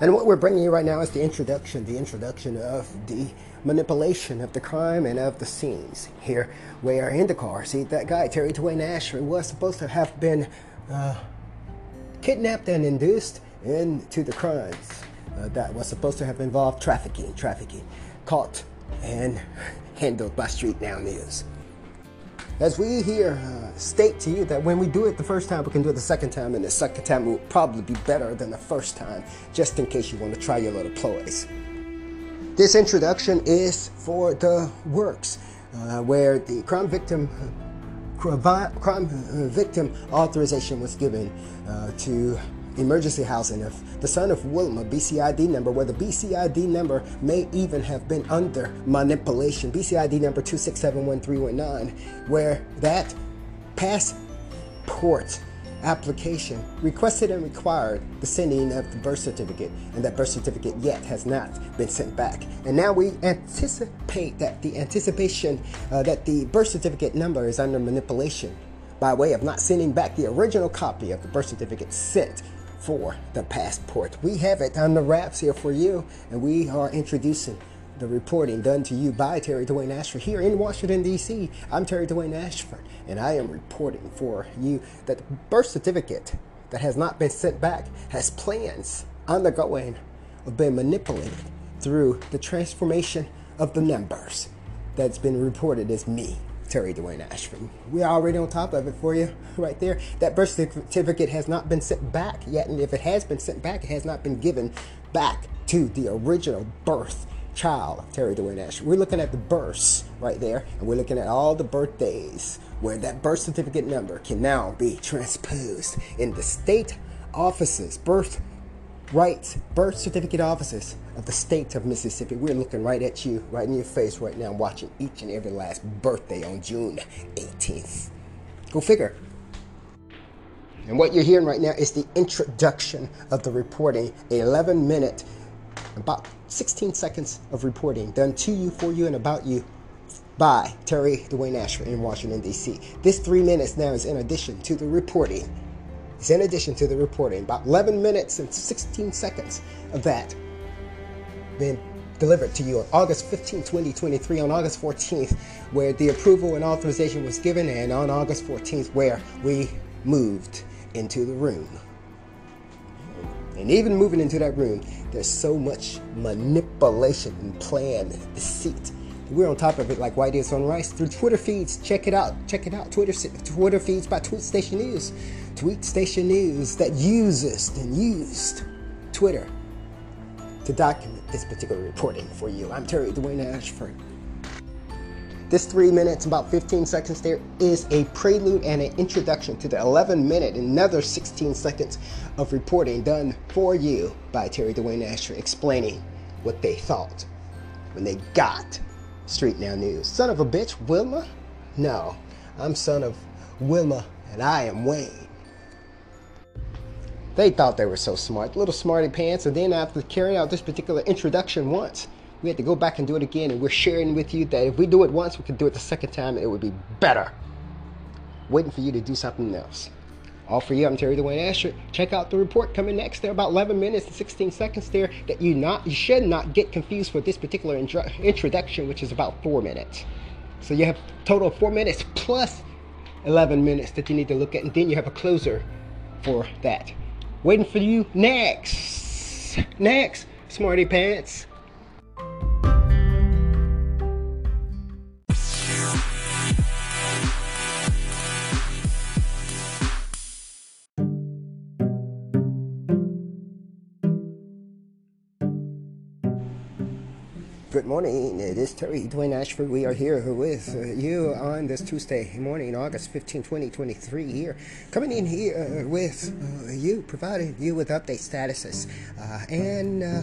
And what we're bringing you right now is the introduction, the introduction of the manipulation of the crime and of the scenes. Here we are in the car. See, that guy, Terry Dwayne Ashford, was supposed to have been uh, kidnapped and induced into the crimes uh, that was supposed to have involved trafficking, trafficking, caught and handled by Street Now News. As we here uh, state to you that when we do it the first time, we can do it the second time, and the second time will probably be better than the first time, just in case you want to try your little ploys. This introduction is for the works, uh, where the crime victim crime victim authorization was given uh, to emergency housing of the son of Wilma BCID number, where the BCID number may even have been under manipulation. BCID number 2671319, where that passport application requested and required the sending of the birth certificate, and that birth certificate yet has not been sent back. And now we anticipate that the anticipation uh, that the birth certificate number is under manipulation by way of not sending back the original copy of the birth certificate sent for the passport. We have it on the wraps here for you, and we are introducing the reporting done to you by Terry Dwayne Ashford here in Washington, D.C. I'm Terry Dwayne Ashford, and I am reporting for you that the birth certificate that has not been sent back has plans undergoing or been manipulated through the transformation of the numbers that's been reported as me. Terry Dwayne Ashford. We're already on top of it for you right there. That birth certificate has not been sent back yet, and if it has been sent back, it has not been given back to the original birth child of Terry Dwayne Ashford. We're looking at the births right there, and we're looking at all the birthdays where that birth certificate number can now be transposed in the state offices, birth rights, birth certificate offices of the state of Mississippi. We're looking right at you, right in your face right now, watching each and every last birthday on June 18th. Go figure. And what you're hearing right now is the introduction of the reporting, 11 minute, about 16 seconds of reporting done to you, for you, and about you by Terry Dwayne Ashford in Washington, D.C. This three minutes now is in addition to the reporting is in addition to the reporting. About 11 minutes and 16 seconds of that been delivered to you on August 15, 2023, on August 14th, where the approval and authorization was given, and on August 14th, where we moved into the room. And even moving into that room, there's so much manipulation and plan deceit we're on top of it like White is on rice through Twitter feeds. Check it out. Check it out. Twitter Twitter feeds by Tweet Station News. Tweet Station News that uses and used Twitter to document this particular reporting for you. I'm Terry Dwayne Ashford. This three minutes, about 15 seconds there, is a prelude and an introduction to the 11 minute, another 16 seconds of reporting done for you by Terry Dwayne Ashford explaining what they thought when they got Street Now News. Son of a bitch, Wilma? No, I'm son of Wilma, and I am Wayne. They thought they were so smart, little smarty pants, and then after carrying out this particular introduction once, we had to go back and do it again, and we're sharing with you that if we do it once, we can do it the second time, and it would be better. Waiting for you to do something else. All for you. I'm Terry Dwayne Ashford. Check out the report coming next. There about 11 minutes and 16 seconds there that you not you should not get confused with this particular intro, introduction, which is about four minutes. So you have total four minutes plus 11 minutes that you need to look at, and then you have a closer for that. Waiting for you next. Next, Smarty Pants. Morning. It is Terry Dwayne Ashford. We are here with uh, you on this Tuesday morning, August 15, 2023. Here, coming in here with uh, you, providing you with update statuses uh, and uh,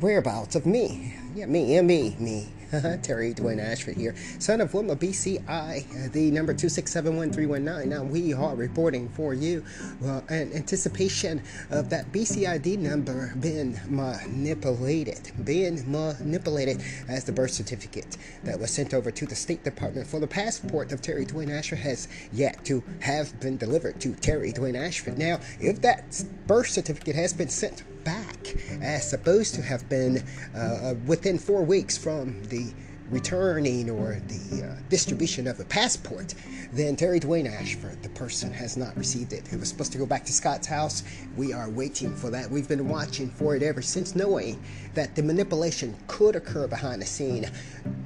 whereabouts of me. Yeah, me, me, me. Terry Dwayne Ashford here, son of Wilma BCI, the number 2671319. Now we are reporting for you uh, in anticipation of that BCID number being manipulated, being manipulated as the birth certificate that was sent over to the State Department for the passport of Terry Dwayne Ashford has yet to have been delivered to Terry Dwayne Ashford. Now, if that birth certificate has been sent back as supposed to have been uh, uh within four weeks from the returning or the uh, distribution of the passport, then Terry Dwayne Ashford, the person, has not received it. It was supposed to go back to Scott's house. We are waiting for that. We've been watching for it ever since, knowing that the manipulation could occur behind the scene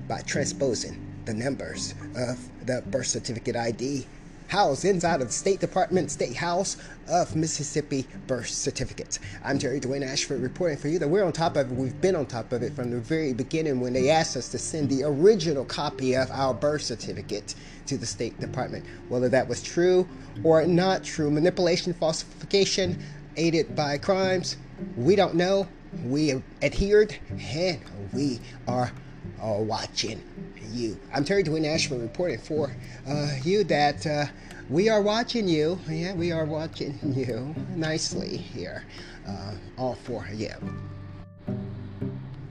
by transposing the numbers of the birth certificate ID housed inside of the State Department State House of Mississippi birth certificates. I'm Terry Dwayne Ashford reporting for you that we're on top of it. We've been on top of it from the very beginning when they asked us to send the original copy of our birth certificate to the State Department. Whether that was true or not true, manipulation, falsification, aided by crimes, we don't know. We adhered and we are uh, watching you. I'm Terry Dwayne Ashford reporting for uh, you that uh, we are watching you. Yeah, we are watching you nicely here. Uh, all for you.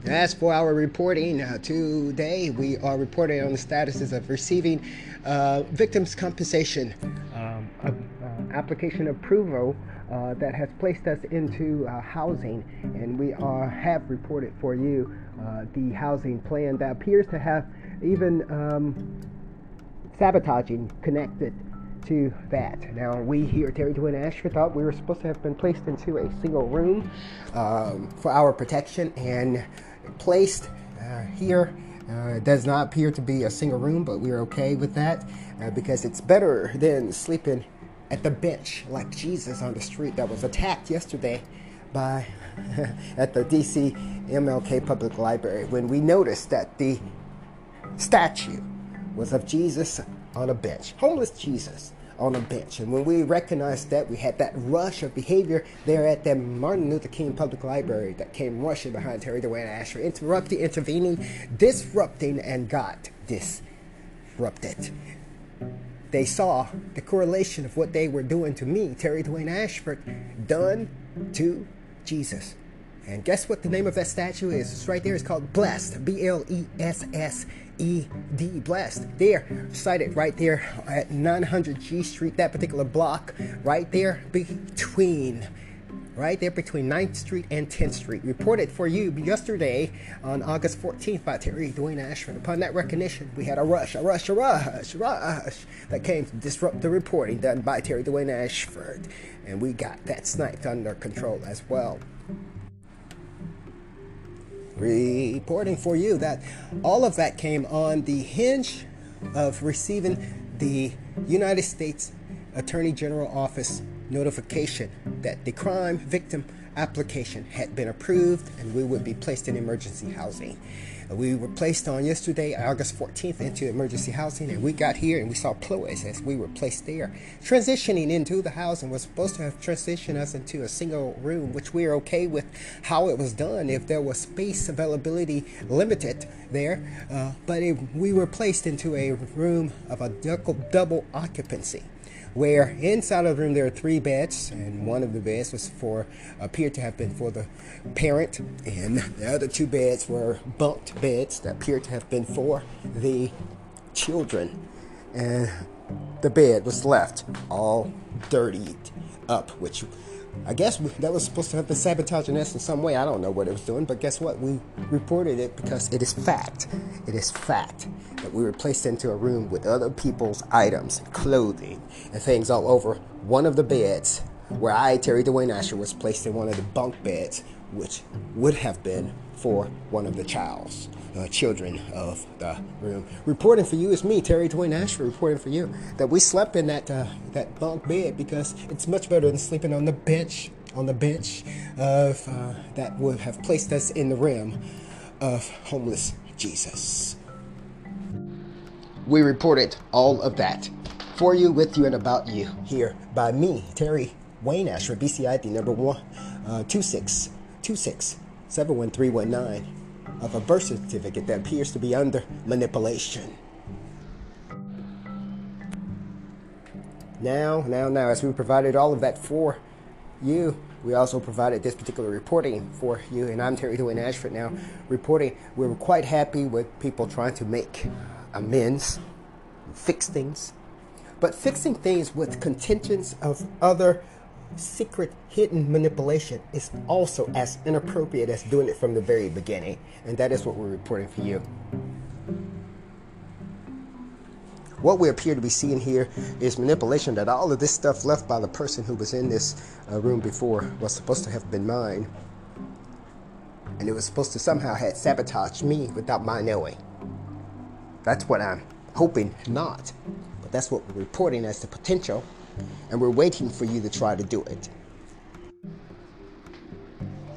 As for our reporting uh, today, we are reporting on the statuses of receiving uh, victims' compensation um, application approval uh, that has placed us into uh, housing, and we are have reported for you uh, the housing plan that appears to have even um, sabotaging connected to that. Now, we here at Terry Dwayne Ashford thought we were supposed to have been placed into a single room um, for our protection and placed uh, here. Uh, does not appear to be a single room, but we're okay with that uh, because it's better than sleeping at the bench like Jesus on the street that was attacked yesterday by at the DC MLK Public Library when we noticed that the statue was of Jesus on a bench, homeless Jesus on a bench. And when we recognized that, we had that rush of behavior there at the Martin Luther King Public Library that came rushing behind Terry Dwayne Ashford, interrupting, intervening, disrupting, and got disrupted. They saw the correlation of what they were doing to me, Terry Dwayne Ashford, done to Jesus. And guess what the name of that statue is? It's right there. It's called Blessed. B L E S S E D. Blessed. There, sited right there at 900 G Street, that particular block, right there between right there between 9th Street and 10th Street. Reported for you yesterday on August 14th by Terry Dwayne Ashford. Upon that recognition, we had a rush, a rush, a rush, a rush that came to disrupt the reporting done by Terry Dwayne Ashford. And we got that snipe under control as well. Reporting for you that all of that came on the hinge of receiving the United States Attorney General Office notification that the crime victim application had been approved and we would be placed in emergency housing. We were placed on yesterday, August 14th, into emergency housing, and we got here and we saw ploys as we were placed there. Transitioning into the housing was supposed to have transitioned us into a single room, which we are okay with how it was done if there was space availability limited there. Uh, but we were placed into a room of a double occupancy where inside of the room there are three beds, and one of the beds was for appeared to have been for the parent, and the other two beds were bunked beds that appeared to have been for the children, and the bed was left all dirtied up, which I guess that was supposed to have been sabotaging us in some way. I don't know what it was doing, but guess what? We reported it because it is fact. It is fact that we were placed into a room with other people's items, clothing, and things all over one of the beds where I, Terry Dwayne Asher, was placed in one of the bunk beds, which would have been for one of the child's uh, children of the room. Reporting for you is me, Terry Dwayne Ashford, reporting for you that we slept in that uh, that bunk bed because it's much better than sleeping on the bench on the bench of uh, that would have placed us in the rim of homeless Jesus. We reported all of that for you, with you, and about you here by me, Terry Wayne Ashford, BCID number one, uh, 2626 71319 of a birth certificate that appears to be under manipulation. Now, now, now, as we provided all of that for you, we also provided this particular reporting for you, and I'm Terry Dwayne Ashford now reporting. We were quite happy with people trying to make amends, fix things, but fixing things with contingents of other secret, hidden manipulation is also as inappropriate as doing it from the very beginning. And that is what we're reporting for you. What we appear to be seeing here is manipulation that all of this stuff left by the person who was in this uh, room before was supposed to have been mine. And it was supposed to somehow have sabotaged me without my knowing. That's what I'm hoping not. But that's what we're reporting as the potential. And we're waiting for you to try to do it.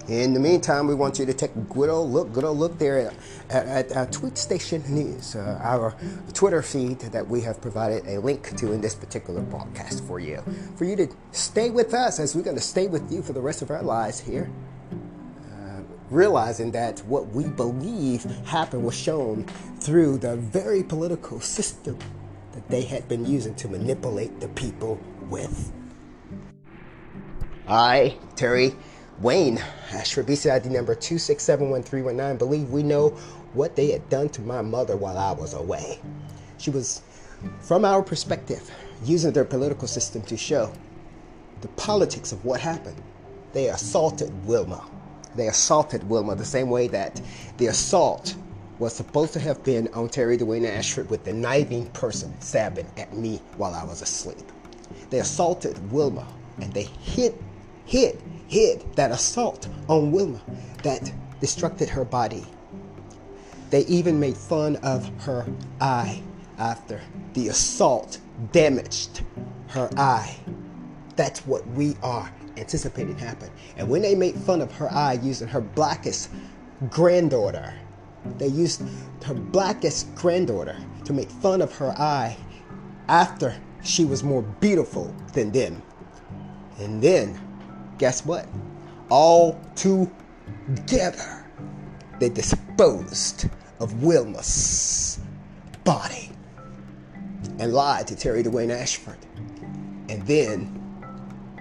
In the meantime, we want you to take a good old look, good old look there at, at, at Tweet Station News, uh, our Twitter feed that we have provided a link to in this particular broadcast for you. For you to stay with us as we're going to stay with you for the rest of our lives here. Uh, realizing that what we believe happened was shown through the very political system that they had been using to manipulate the people with. I, Terry Wayne, BC ID number 2671319, believe we know what they had done to my mother while I was away. She was, from our perspective, using their political system to show the politics of what happened. They assaulted Wilma. They assaulted Wilma the same way that the assault was supposed to have been on Terry Dwayne Ashford with the knifing person stabbing at me while I was asleep. They assaulted Wilma and they hit, hit hid that assault on Wilma that destructed her body. They even made fun of her eye after the assault damaged her eye. That's what we are anticipating happen. And when they made fun of her eye using her blackest granddaughter, they used her blackest granddaughter to make fun of her eye after she was more beautiful than them. And then guess what? All together, they disposed of Wilma's body and lied to Terry Dwayne Ashford. And then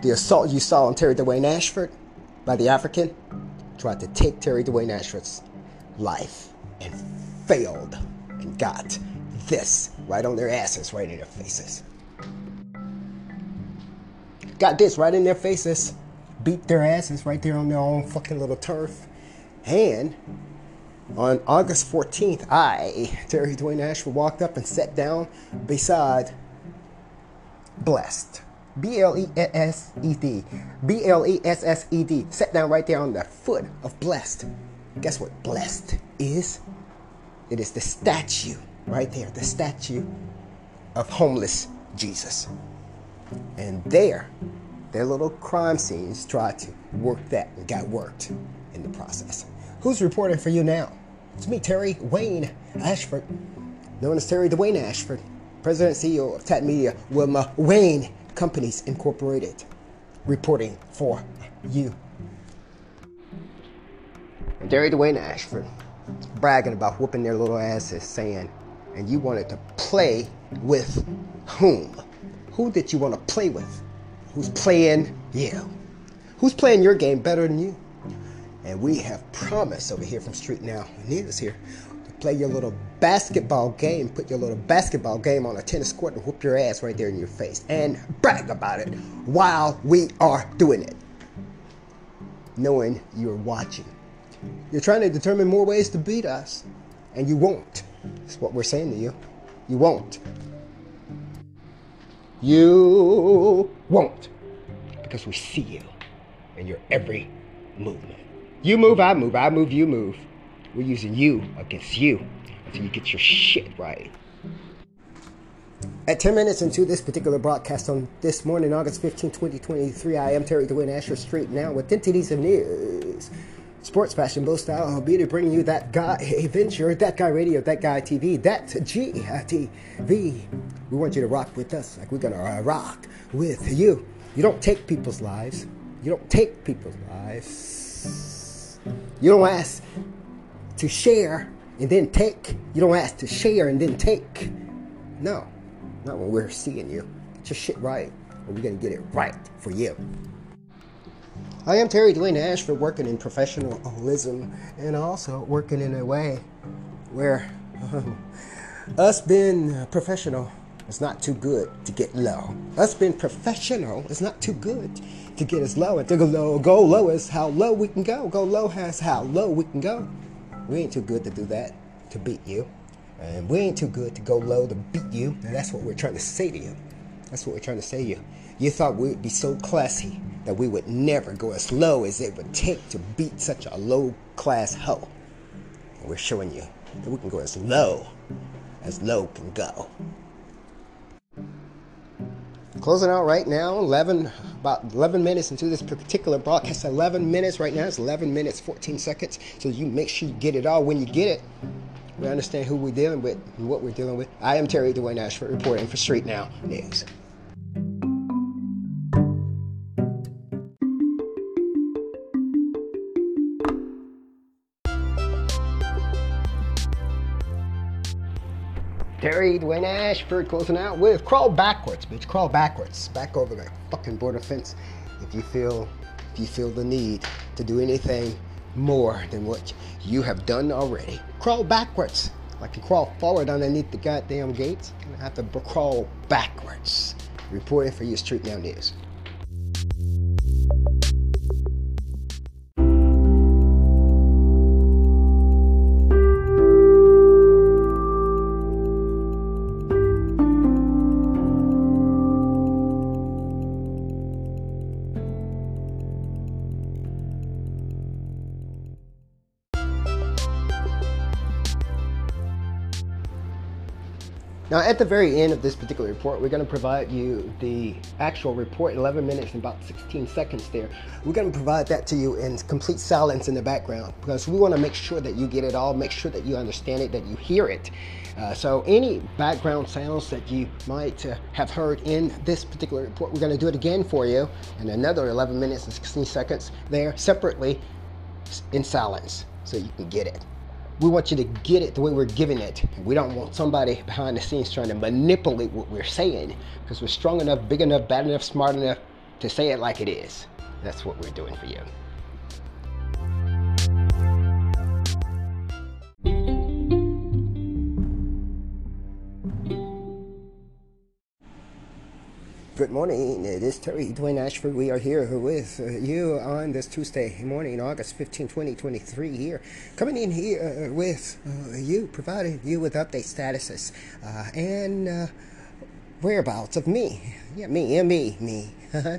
the assault you saw on Terry Dwayne Ashford by the African tried to take Terry Dwayne Ashford's life and failed and got this right on their asses, right in their faces. Got this right in their faces beat their asses right there on their own fucking little turf. And on August 14th, I, Terry Dwayne Ashford, walked up and sat down beside Blessed. B L E S E D. B L E S S E D. Sat down right there on the foot of Blessed. Guess what Blessed is? It is the statue right there, the statue of homeless Jesus. And there, their little crime scenes tried to work that and got worked in the process. Who's reporting for you now? It's me, Terry Wayne Ashford, known as Terry Dwayne Ashford, President and CEO of TAT Media, Wilma Wayne Companies Incorporated, reporting for you. And Terry Dwayne Ashford bragging about whooping their little asses, saying, and you wanted to play with whom? Who did you want to play with? who's playing you, who's playing your game better than you. And we have promised over here from Street Now, News here, to play your little basketball game, put your little basketball game on a tennis court and whoop your ass right there in your face and brag about it while we are doing it. Knowing you're watching. You're trying to determine more ways to beat us, and you won't. That's what we're saying to you. You won't. You won't. Because we see you in your every movement. You move, I move, I move, you move. We're using you against you until you get your shit right. At 10 minutes into this particular broadcast on this morning, August 15, 2023, I am Terry Dwayne Asher Street now with entities of news. Sports Fashion Bow Style be bringing you that guy adventure, that guy radio, that guy TV, that GTV. We want you to rock with us like we're gonna uh, rock with you. You don't take people's lives. You don't take people's lives. You don't ask to share and then take. You don't ask to share and then take. No, not when we're seeing you. Get your shit right, and we're gonna get it right for you. I am Terry Dwayne Ashford, working in professionalism and also working in a way where um, us being professional is not too good to get low. Us being professional is not too good to get as low and to go low. Go low is how low we can go. Go low has how low we can go. We ain't too good to do that to beat you. And we ain't too good to go low to beat you. And that's what we're trying to say to you. That's what we're trying to say to you. You thought we would be so classy that we would never go as low as it would take to beat such a low class hoe. And we're showing you that we can go as low as low can go. Closing out right now, 11, about 11 minutes into this particular broadcast. 11 minutes right now. It's 11 minutes, 14 seconds. So you make sure you get it all when you get it. We understand who we're dealing with and what we're dealing with. I am Terry Dwayne Ashford reporting for Street Now News. Terry Dwayne Ashford closing out with crawl backwards, bitch. Crawl backwards. Back over that fucking border fence if you feel if you feel the need to do anything more than what you have done already. Crawl backwards. Like you crawl forward underneath the goddamn gates. You're gonna have to crawl backwards. Reporting for you Street Now News. Now, at the very end of this particular report, we're going to provide you the actual report, 11 minutes and about 16 seconds there. We're going to provide that to you in complete silence in the background because we want to make sure that you get it all, make sure that you understand it, that you hear it. Uh, so, any background sounds that you might uh, have heard in this particular report, we're going to do it again for you in another 11 minutes and 16 seconds there separately in silence so you can get it we want you to get it the way we're giving it. We don't want somebody behind the scenes trying to manipulate what we're saying because we're strong enough, big enough, bad enough, smart enough to say it like it is. That's what we're doing for you. Good morning. It is Terry Dwayne Ashford. We are here with you on this Tuesday morning, August 15, 2023 here. Coming in here uh, with uh, you, providing you with update statuses uh, and uh, whereabouts of me. Yeah, me, me, me.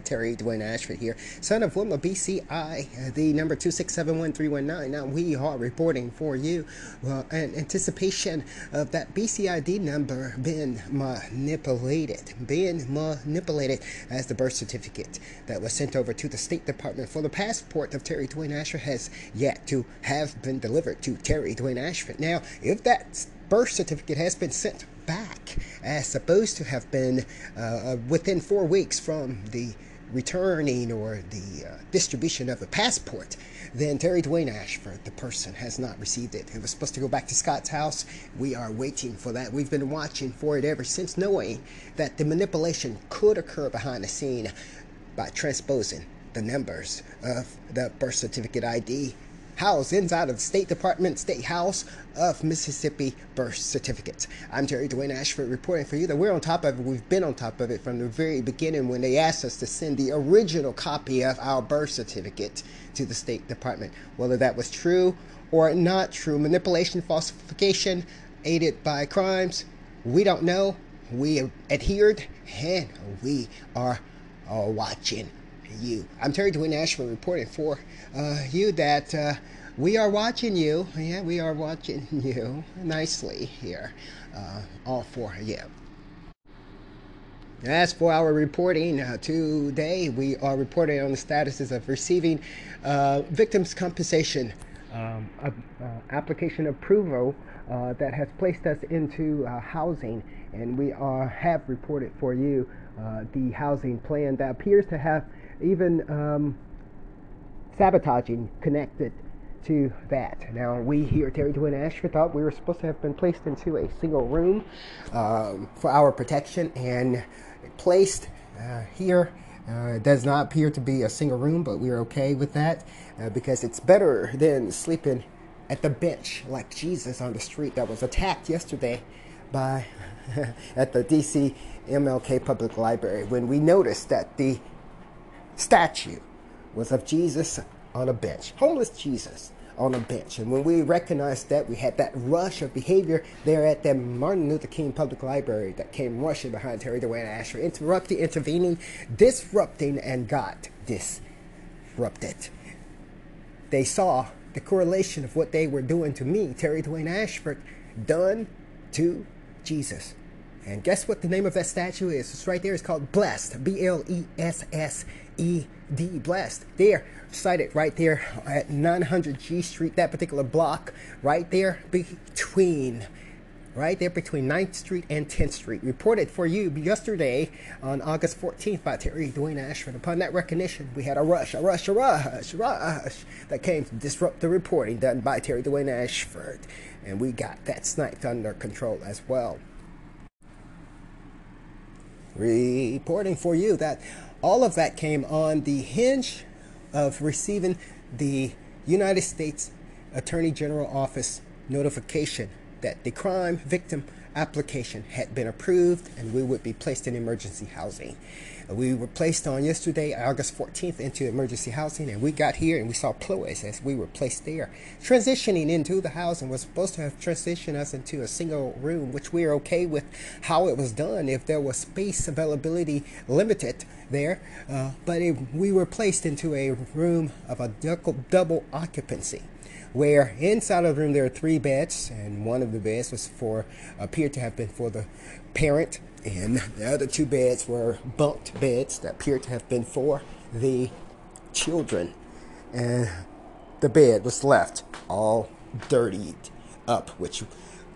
Terry Dwayne Ashford here, son of Wilma BCI, the number 2671319. Now we are reporting for you uh, in anticipation of that BCID number being manipulated, being manipulated as the birth certificate that was sent over to the State Department for the passport of Terry Dwayne Ashford has yet to have been delivered to Terry Dwayne Ashford. Now, if that birth certificate has been sent back as supposed to have been uh, uh, within four weeks from the returning or the uh, distribution of a passport, then Terry Dwayne Ashford, the person, has not received it. It was supposed to go back to Scott's house. We are waiting for that. We've been watching for it ever since, knowing that the manipulation could occur behind the scene by transposing the numbers of the birth certificate ID housed inside of State Department State House of Mississippi birth certificates. I'm Terry Dwayne Ashford reporting for you that we're on top of it. We've been on top of it from the very beginning when they asked us to send the original copy of our birth certificate to the State Department. Whether that was true or not true, manipulation, falsification, aided by crimes, we don't know. We adhered and we are uh, watching you. I'm Terry Dwayne Ashford reporting for uh, you that uh, we are watching you. Yeah, we are watching you nicely here, uh, all for you. As for our reporting uh, today, we are reporting on the statuses of receiving uh, victims' compensation um, uh, application approval that has placed us into housing, and we are have reported for you the housing plan that appears to have even um, sabotaging connected to that. Now, we here at Terry Dwayne Ashford thought we were supposed to have been placed into a single room um, for our protection and placed uh, here. Uh, it does not appear to be a single room, but we're okay with that uh, because it's better than sleeping at the bench like Jesus on the street that was attacked yesterday by at the DC MLK Public Library when we noticed that the statue was of Jesus on a bench, homeless Jesus on a bench. And when we recognized that, we had that rush of behavior there at the Martin Luther King Public Library that came rushing behind Terry Dwayne Asher, interrupting, intervening, disrupting, and got disrupted. They saw the correlation of what they were doing to me, Terry Dwayne Ashford, done to Jesus. And guess what the name of that statue is? It's right there. It's called Blessed. B L E S S E D. Blessed. There, sited right there at 900 G Street, that particular block, right there between right there between 9th Street and 10th Street. Reported for you yesterday on August 14th by Terry Dwayne Ashford. Upon that recognition, we had a rush, a rush, a rush, a rush that came to disrupt the reporting done by Terry Dwayne Ashford. And we got that sniped under control as well reporting for you that all of that came on the hinge of receiving the United States Attorney General Office notification that the crime victim application had been approved and we would be placed in emergency housing. We were placed on yesterday, August 14th, into emergency housing, and we got here and we saw ploys as we were placed there. Transitioning into the housing was supposed to have transitioned us into a single room, which we are okay with how it was done if there was space availability limited there. Uh, but if we were placed into a room of a double occupancy where inside of the room there are three beds, and one of the beds was for appeared to have been for the parent, and the other two beds were bunked beds that appeared to have been for the children, and the bed was left all dirtied up, which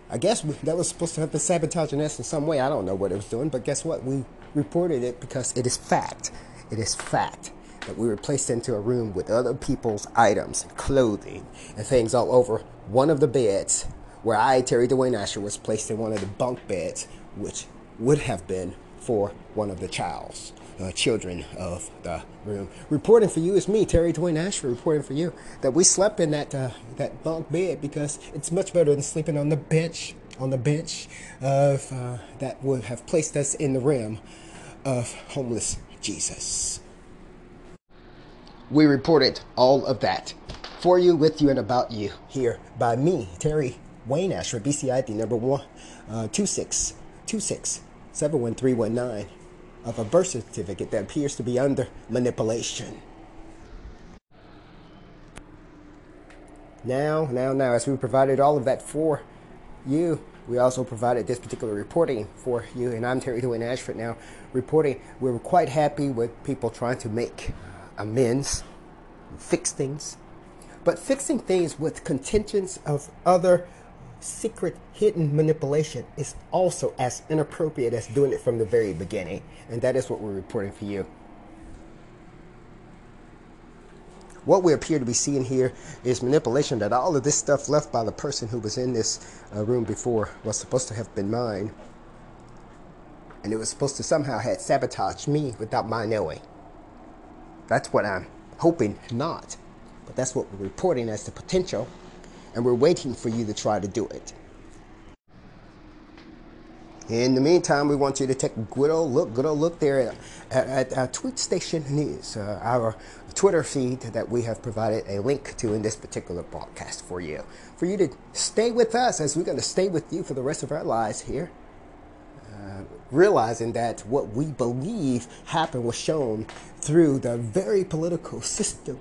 I guess that was supposed to have been sabotaging us in some way. I don't know what it was doing, but guess what? We reported it because it is fact. It is fact that we were placed into a room with other people's items, clothing, and things all over one of the beds where I, Terry Dwayne Asher, was placed in one of the bunk beds, which would have been for one of the child's uh, children of the room. Reporting for you is me, Terry Dwayne Asher, reporting for you that we slept in that uh, that bunk bed because it's much better than sleeping on the bench on the bench of uh, that would have placed us in the rim of homeless Jesus. We reported all of that for you, with you, and about you here by me, Terry Wayne Asher, BCID number one, uh, 71319 of a birth certificate that appears to be under manipulation. Now, now, now, as we provided all of that for you, we also provided this particular reporting for you, and I'm Terry Dwayne Ashford now reporting. We were quite happy with people trying to make amends, fix things. But fixing things with contingents of other secret hidden manipulation is also as inappropriate as doing it from the very beginning. And that is what we're reporting for you. What we appear to be seeing here is manipulation that all of this stuff left by the person who was in this uh, room before was supposed to have been mine. And it was supposed to somehow have sabotaged me without my knowing. That's what I'm hoping not. But that's what we're reporting as the potential, and we're waiting for you to try to do it. In the meantime, we want you to take a good old look, good old look there at, at, at Tweet Station News, uh, our Twitter feed that we have provided a link to in this particular broadcast for you. For you to stay with us as we're going to stay with you for the rest of our lives here realizing that what we believe happened was shown through the very political system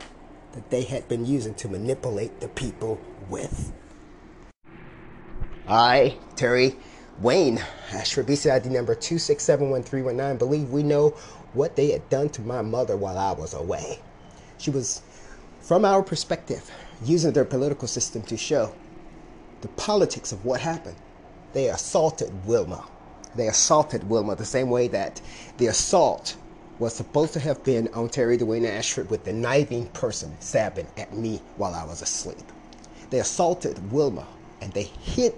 that they had been using to manipulate the people with. I, Terry Wayne, Ashford BCID number 2671319, believe we know what they had done to my mother while I was away. She was, from our perspective, using their political system to show the politics of what happened. They assaulted Wilma they assaulted Wilma the same way that the assault was supposed to have been on Terry Dwayne Ashford with the knifing person stabbing at me while I was asleep. They assaulted Wilma and they hid,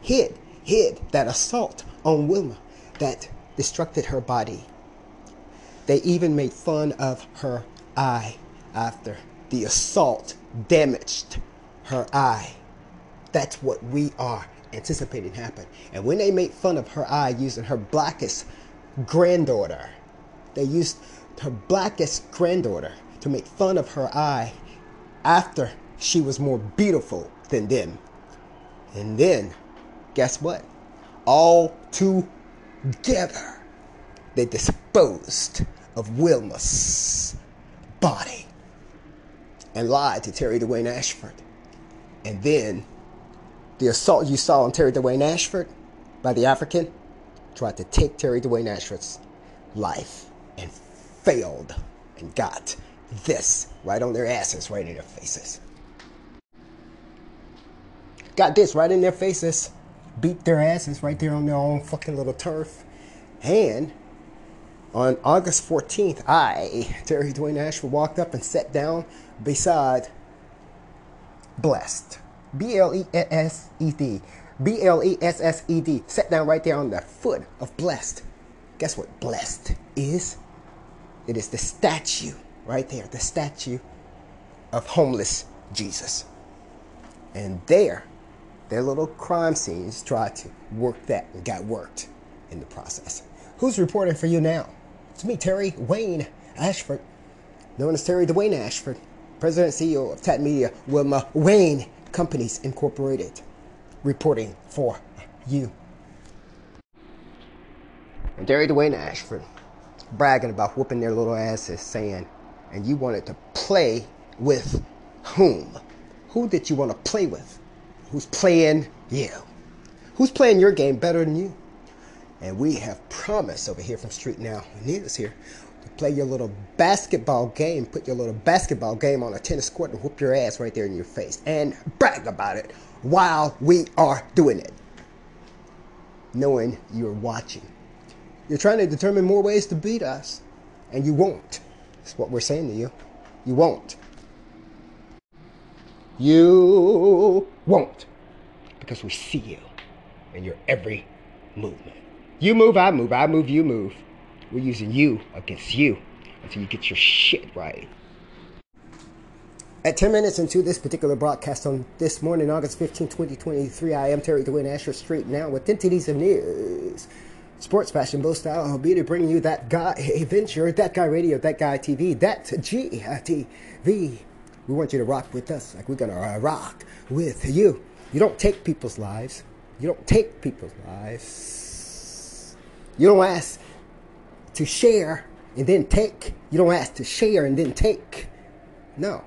hid, hid that assault on Wilma that destructed her body. They even made fun of her eye after the assault damaged her eye. That's what we are anticipating happen. And when they made fun of her eye using her blackest granddaughter, they used her blackest granddaughter to make fun of her eye after she was more beautiful than them. And then, guess what? All together, they disposed of Wilma's body and lied to Terry Dwayne Ashford. And then the assault you saw on Terry Dwayne Ashford by the African tried to take Terry Dwayne Ashford's life and failed and got this right on their asses, right in their faces. Got this right in their faces, beat their asses right there on their own fucking little turf. And on August 14th, I, Terry Dwayne Ashford, walked up and sat down beside Blessed. B L E S E D. B L E S S E D. Sat down right there on the foot of Blessed. Guess what Blessed is? It is the statue right there, the statue of homeless Jesus. And there, their little crime scenes tried to work that and got worked in the process. Who's reporting for you now? It's me, Terry Wayne Ashford, known as Terry Dwayne Ashford, President and CEO of TAT Media, Wilma Wayne Companies Incorporated, reporting for you. And Terry Dwayne Ashford bragging about whooping their little asses, saying, and you wanted to play with whom? Who did you want to play with? Who's playing you? Who's playing your game better than you? And we have promised over here from Street Now News here to play your little basketball game, put your little basketball game on a tennis court and whoop your ass right there in your face and brag about it while we are doing it. Knowing you're watching. You're trying to determine more ways to beat us, and you won't. That's what we're saying to you. You won't. You won't. Because we see you in your every movement. You move, I move, I move, you move. We're using you against you until you get your shit right. At 10 minutes into this particular broadcast on this morning, August 15, 2023, I am Terry Dwayne Asher Street now with entities of news. Sports fashion, bow style, be bringing you that guy adventure, that guy radio, that guy TV, that GTV. We want you to rock with us like we're gonna uh, rock with you. You don't take people's lives. You don't take people's lives. You don't ask to share and then take. You don't ask to share and then take. No,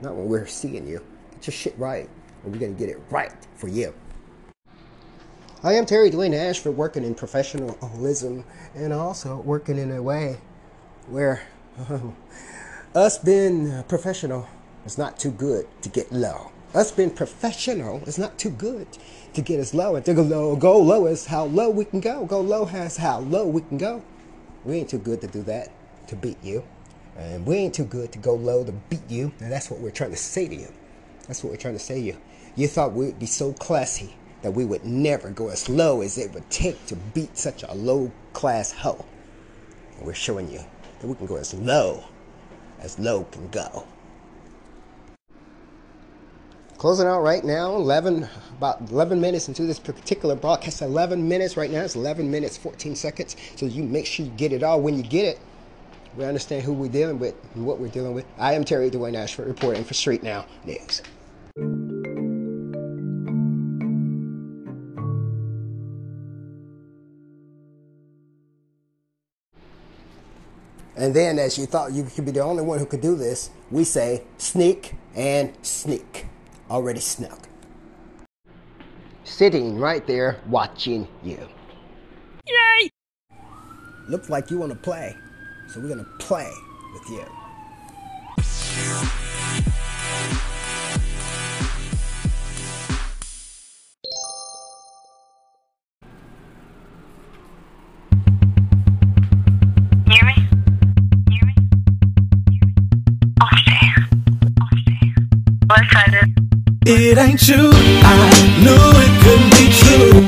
not when we're seeing you. Get your shit right, and we're gonna get it right for you. I am Terry Dwayne Ashford, working in professionalism and also working in a way where um, us being professional is not too good to get low. Us being professional is not too good to get us low. And to go low, go low is how low we can go. Go low has how low we can go. We ain't too good to do that to beat you. And we ain't too good to go low to beat you. And that's what we're trying to say to you. That's what we're trying to say to you. You thought we'd be so classy that we would never go as low as it would take to beat such a low class hoe. And we're showing you that we can go as low as low can go. Closing out right now, 11, about 11 minutes into this particular broadcast. 11 minutes right now. It's 11 minutes, 14 seconds. So you make sure you get it all when you get it. We understand who we're dealing with and what we're dealing with. I am Terry Dwayne Ashford reporting for Street Now News. And then, as you thought you could be the only one who could do this, we say sneak and sneak. Already snuck. Sitting right there watching you. Yay! Looks like you want to play, so we're going to play with you. It ain't true. I knew it couldn't be true.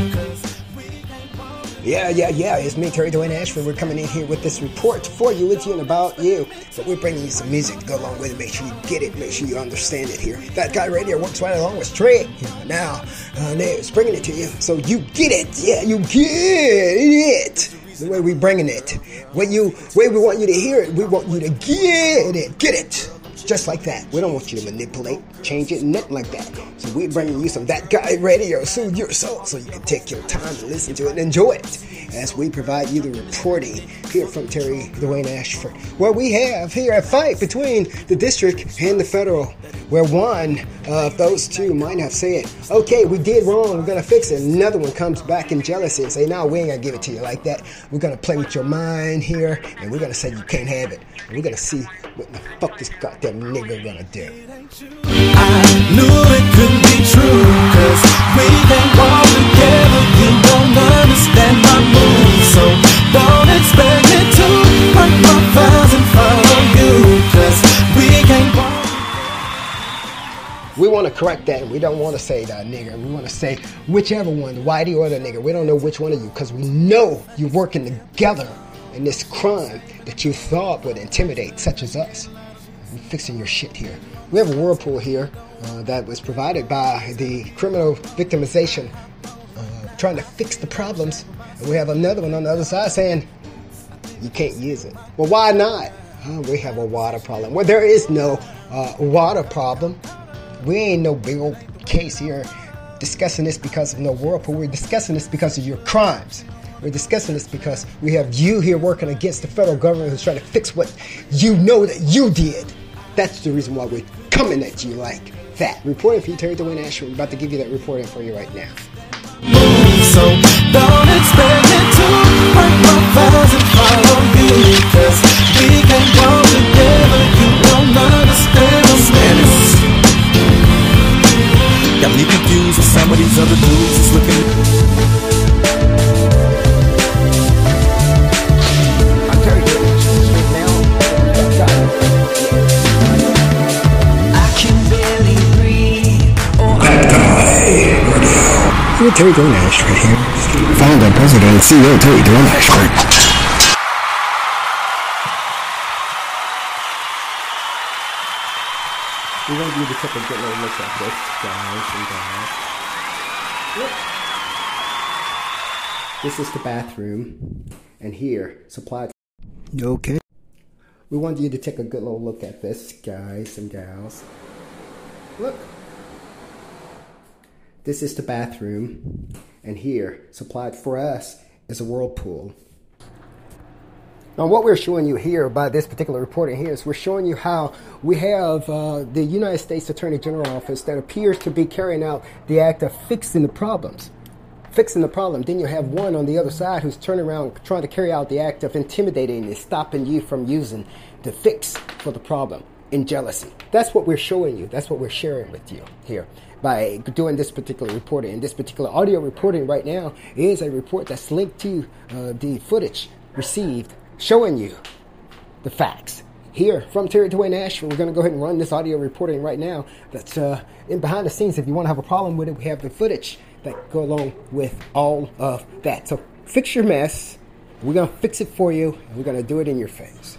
Yeah, yeah, yeah. It's me, Terry Dwayne Ashford. We're coming in here with this report for you, with you, and about you. But we're bringing you some music to go along with it. Make sure you get it. Make sure you understand it here. That guy right radio works right along with Trey. Now, uh, News bringing it to you so you get it. Yeah, you get it. The way we're bringing it. When you, way we want you to hear it, we want you to get it, get it. Just like that. We don't want you to manipulate, change it, nothing like that. So we're bringing you some That Guy Radio, soothe your soul, so you can take your time to listen to it and enjoy it. As we provide you the reporting here from Terry Dwayne Ashford, where we have here a fight between the district and the federal, where one of those two might have said, okay, we did wrong, we're gonna fix it. Another one comes back in jealousy and say, no, we ain't gonna give it to you like that. We're gonna play with your mind here, and we're gonna say you can't have it. And we're gonna see what the fuck this goddamn nigga gonna do. I knew it couldn't be true, cause we can't walk together. You don't understand my moves, so don't expect me to break my vows and follow you, cause we can't walk. We want to correct that. We don't want to say that nigga. We want to say whichever one, the whitey or the nigga. We don't know which one of you because we know you're working together in this crime that you thought would intimidate such as us. Fixing your shit here. We have a whirlpool here uh, that was provided by the criminal victimization, uh, trying to fix the problems. And we have another one on the other side saying you can't use it. Well, why not? We have a water problem. Well, there is no uh, water problem. We ain't no big old case here discussing this because of no whirlpool. We're discussing this because of your crimes. We're discussing this because we have you here working against the federal government who's trying to fix what you know that you did. That's the reason why we're coming at you like that. Reporting for you, Terry Dwayne Ashford. We're about to give you that reporting for you right now. So don't expect me to break my vows and follow you, cause we can't walk together. You don't understand status. Got me confused with some of these other dudes that's looking. You're Terry Dwayne Ashford here. Founder, President, and CEO Terry Dwayne Ashford. We want you to take a good little look at this, guys and gals. Look. This is the bathroom, and here, supplied. Okay. We want you to take a good little look at this, guys and gals. Look. This is the bathroom, and here, supplied for us, is a whirlpool. Now, what we're showing you here by this particular reporting here is we're showing you how we have uh, the United States Attorney General Office that appears to be carrying out the act of fixing the problems. Fixing the problem. Then you have one on the other side who's turning around trying to carry out the act of intimidating and stopping you from using the fix for the problem in jealousy. That's what we're showing you. That's what we're sharing with you here by doing this particular reporting. And this particular audio reporting right now is a report that's linked to uh, the footage received showing you the facts. Here from Terry Dwayne Ashford, we're going to go ahead and run this audio reporting right now. That's uh, in behind the scenes. If you want to have a problem with it, we have the footage that go along with all of that. So fix your mess. We're going to fix it for you, and we're going to do it in your face.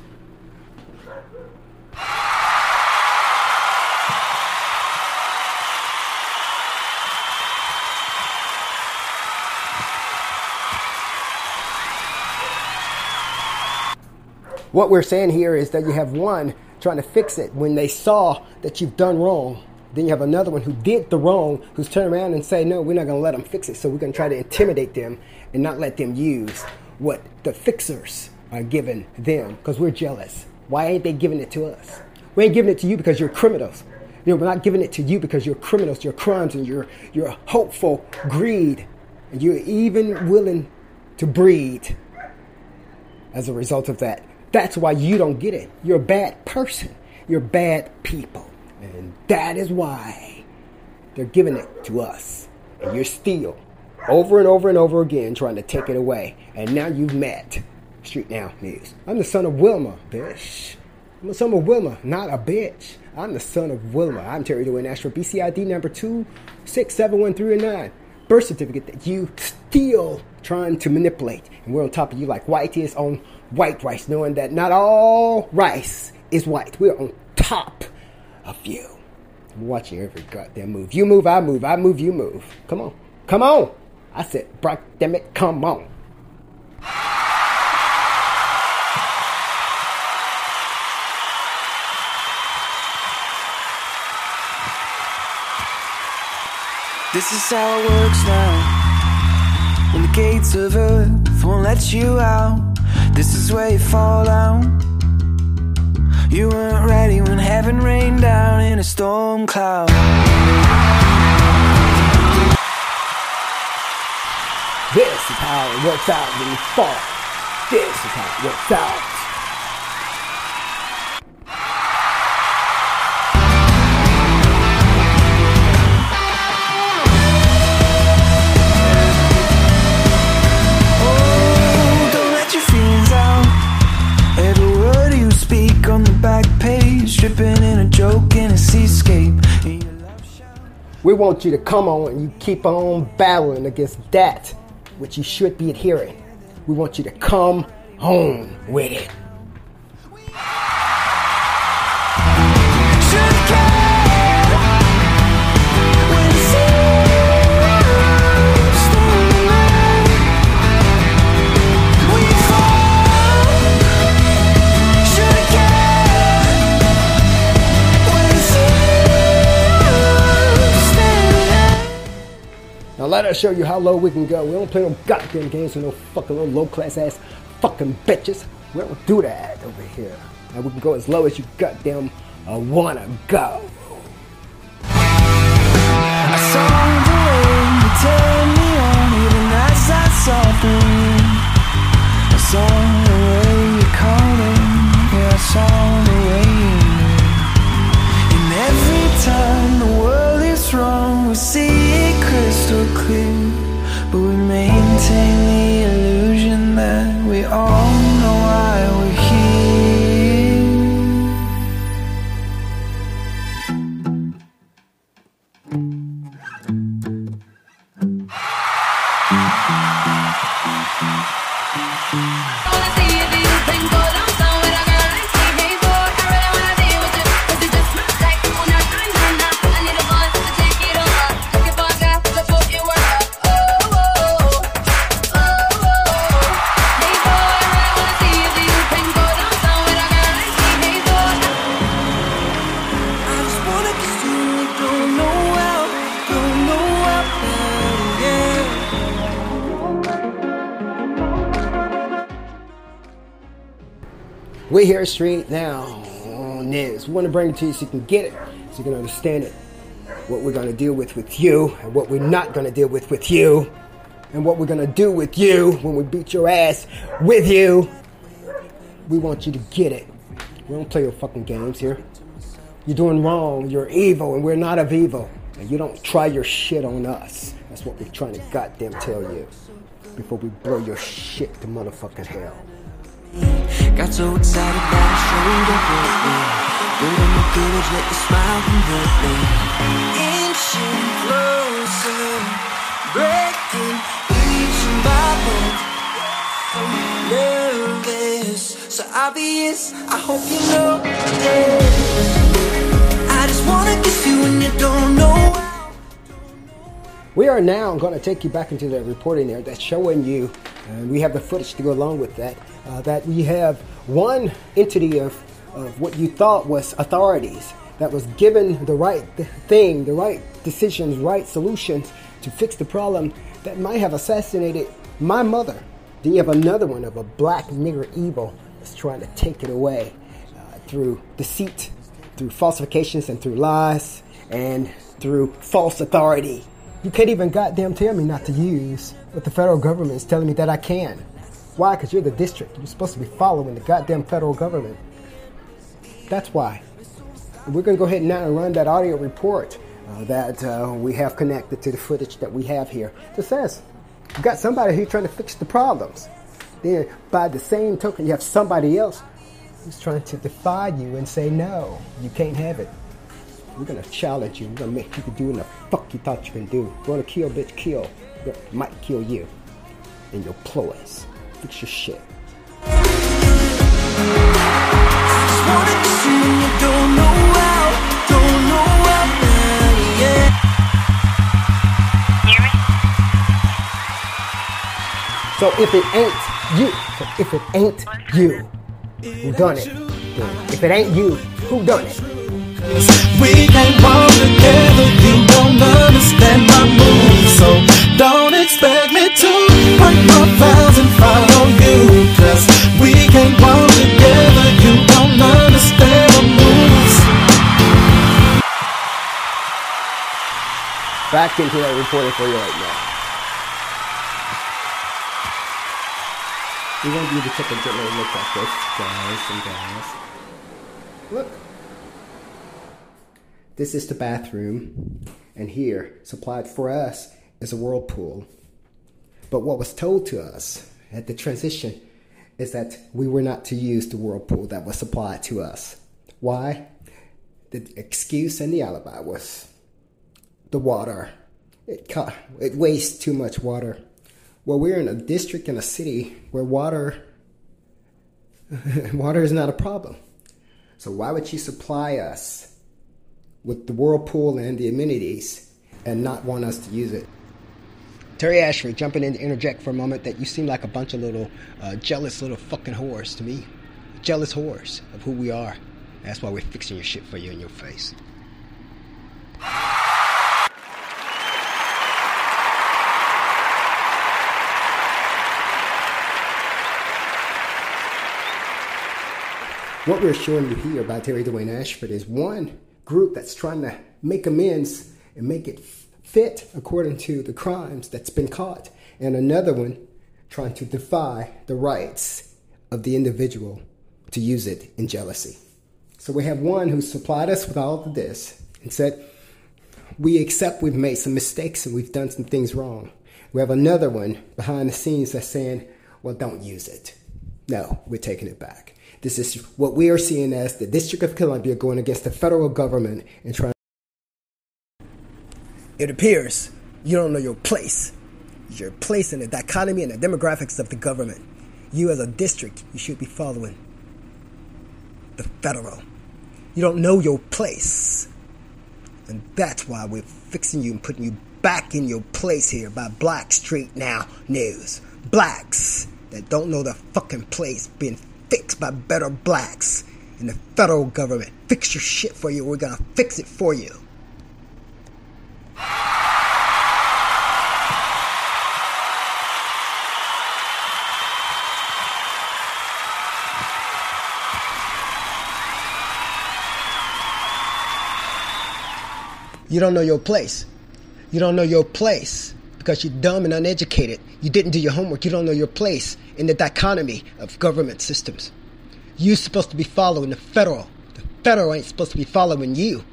What we're saying here is that you have one trying to fix it when they saw that you've done wrong. Then you have another one who did the wrong, who's turned around and say, no, we're not going to let them fix it. So we're going to try to intimidate them and not let them use what the fixers are giving them because we're jealous. Why ain't they giving it to us? We ain't giving it to you because you're criminals. You know, we're not giving it to you because you're criminals, your crimes, and your your hopeful greed, and you're even willing to breed as a result of that. That's why you don't get it. You're a bad person. You're bad people. And that is why they're giving it to us. And you're still over and over and over again trying to take it away. And now you've met Tweet Station News. I'm the son of Wilma, bitch. I'm the son of Wilma, not a bitch. I'm the son of Wilma. I'm Terry Dwayne Ashford, BCID number 267139. Birth certificate that you still trying to manipulate. And we're on top of you like white is on white rice, knowing that not all rice is white. We're on top of you. I'm watching every goddamn move. You move, I move, I move, you move. Come on. Come on. I said, Brock, damn it, come on. This is how it works now. When the gates of earth won't let you out this is where you fall down. You weren't ready when heaven rained down in a storm cloud. This is how it works out when you fall. This is how it works out. We want you to come on and you keep on battling against that which you should be adhering. We want you to come home with it. Now let us show you how low we can go. We don't play no goddamn games with no fucking little low class ass fucking bitches. We don't do that over here. And we can go as low as you goddamn uh, wanna go. Time wrong, we see it crystal clear. But we maintain the illusion that we all Here straight now on this. We want to bring it to you so you can get it, so you can understand it. What we're going to deal with with you, and what we're not going to deal with with you, and what we're going to do with you when we beat your ass with you. We want you to get it. We don't play your fucking games here. You're doing wrong. You're evil, and we're not of evil. And you don't try your shit on us. That's what we're trying to goddamn tell you before we blow your shit to motherfucking hell. Got so excited that I showed up the village, let the smile me. Inching closer, breaking each. I hope you. I you and you don't know. We are now going to take you back into the reporting there that's showing you, and we have the footage to go along with that, uh, that we have one entity of, of what you thought was authorities that was given the right th- thing, the right decisions, right solutions to fix the problem that might have assassinated my mother. Then you have another one of a black nigger evil that's trying to take it away uh, through deceit, through falsifications, and through lies, and through false authority. You can't even goddamn tell me not to use what the federal government is telling me that I can. Why? Because you're the district. You're supposed to be following the goddamn federal government. That's why. We're going to go ahead now and run that audio report uh, that uh, we have connected to the footage that we have here. It says, you got somebody here trying to fix the problems. Then, by the same token, you have somebody else who's trying to defy you and say, no, you can't have it. We're gonna challenge you. We're gonna make you do what the fuck you thought you can do. You wanna kill, bitch, kill. We might kill you and your ploys. Fix your shit. So if it ain't you if it ain't you, know done it? If it ain't you, who done me? We can walk together, you don't understand my moves So don't expect me to my you Cause we can walk together, you don't understand my moves Back into that reporter for you right now We won't to the a general look like this, guys and guys. Look. This is the bathroom, and here, supplied for us, is a whirlpool. But what was told to us at the transition is that we were not to use the whirlpool that was supplied to us. Why? The excuse and the alibi was the water. It, co- it wastes too much water. Well, we're in a district in a city where water water is not a problem. So why would you supply us with the whirlpool and the amenities and not want us to use it? Terry Ashford, jumping in to interject for a moment that you seem like a bunch of little uh, jealous little fucking whores to me. Jealous whores of who we are. That's why we're fixing your shit for you in your face. What we're showing you here by Terry Dwayne Ashford is one group that's trying to make amends and make it fit according to the crimes that's been caught, and another one trying to defy the rights of the individual to use it in jealousy. So we have one who supplied us with all of this and said, We accept we've made some mistakes and we've done some things wrong. We have another one behind the scenes that's saying, Well, don't use it. No, we're taking it back. This is what we are seeing as the District of Columbia going against the federal government and trying. It appears you don't know your place. Your place in the dichotomy and the demographics of the government. You, as a district, you should be following the federal. You don't know your place. And that's why we're fixing you and putting you back in your place here by Black Tweet Station News. Blacks that don't know their fucking place being fixed by better blacks in the federal government. Fix your shit for you. We're gonna fix it for you. You don't know your place. You don't know your place because you're dumb and uneducated. You didn't do your homework. You don't know your place in the dichotomy of government systems. You're supposed to be following the federal. The federal ain't supposed to be following you.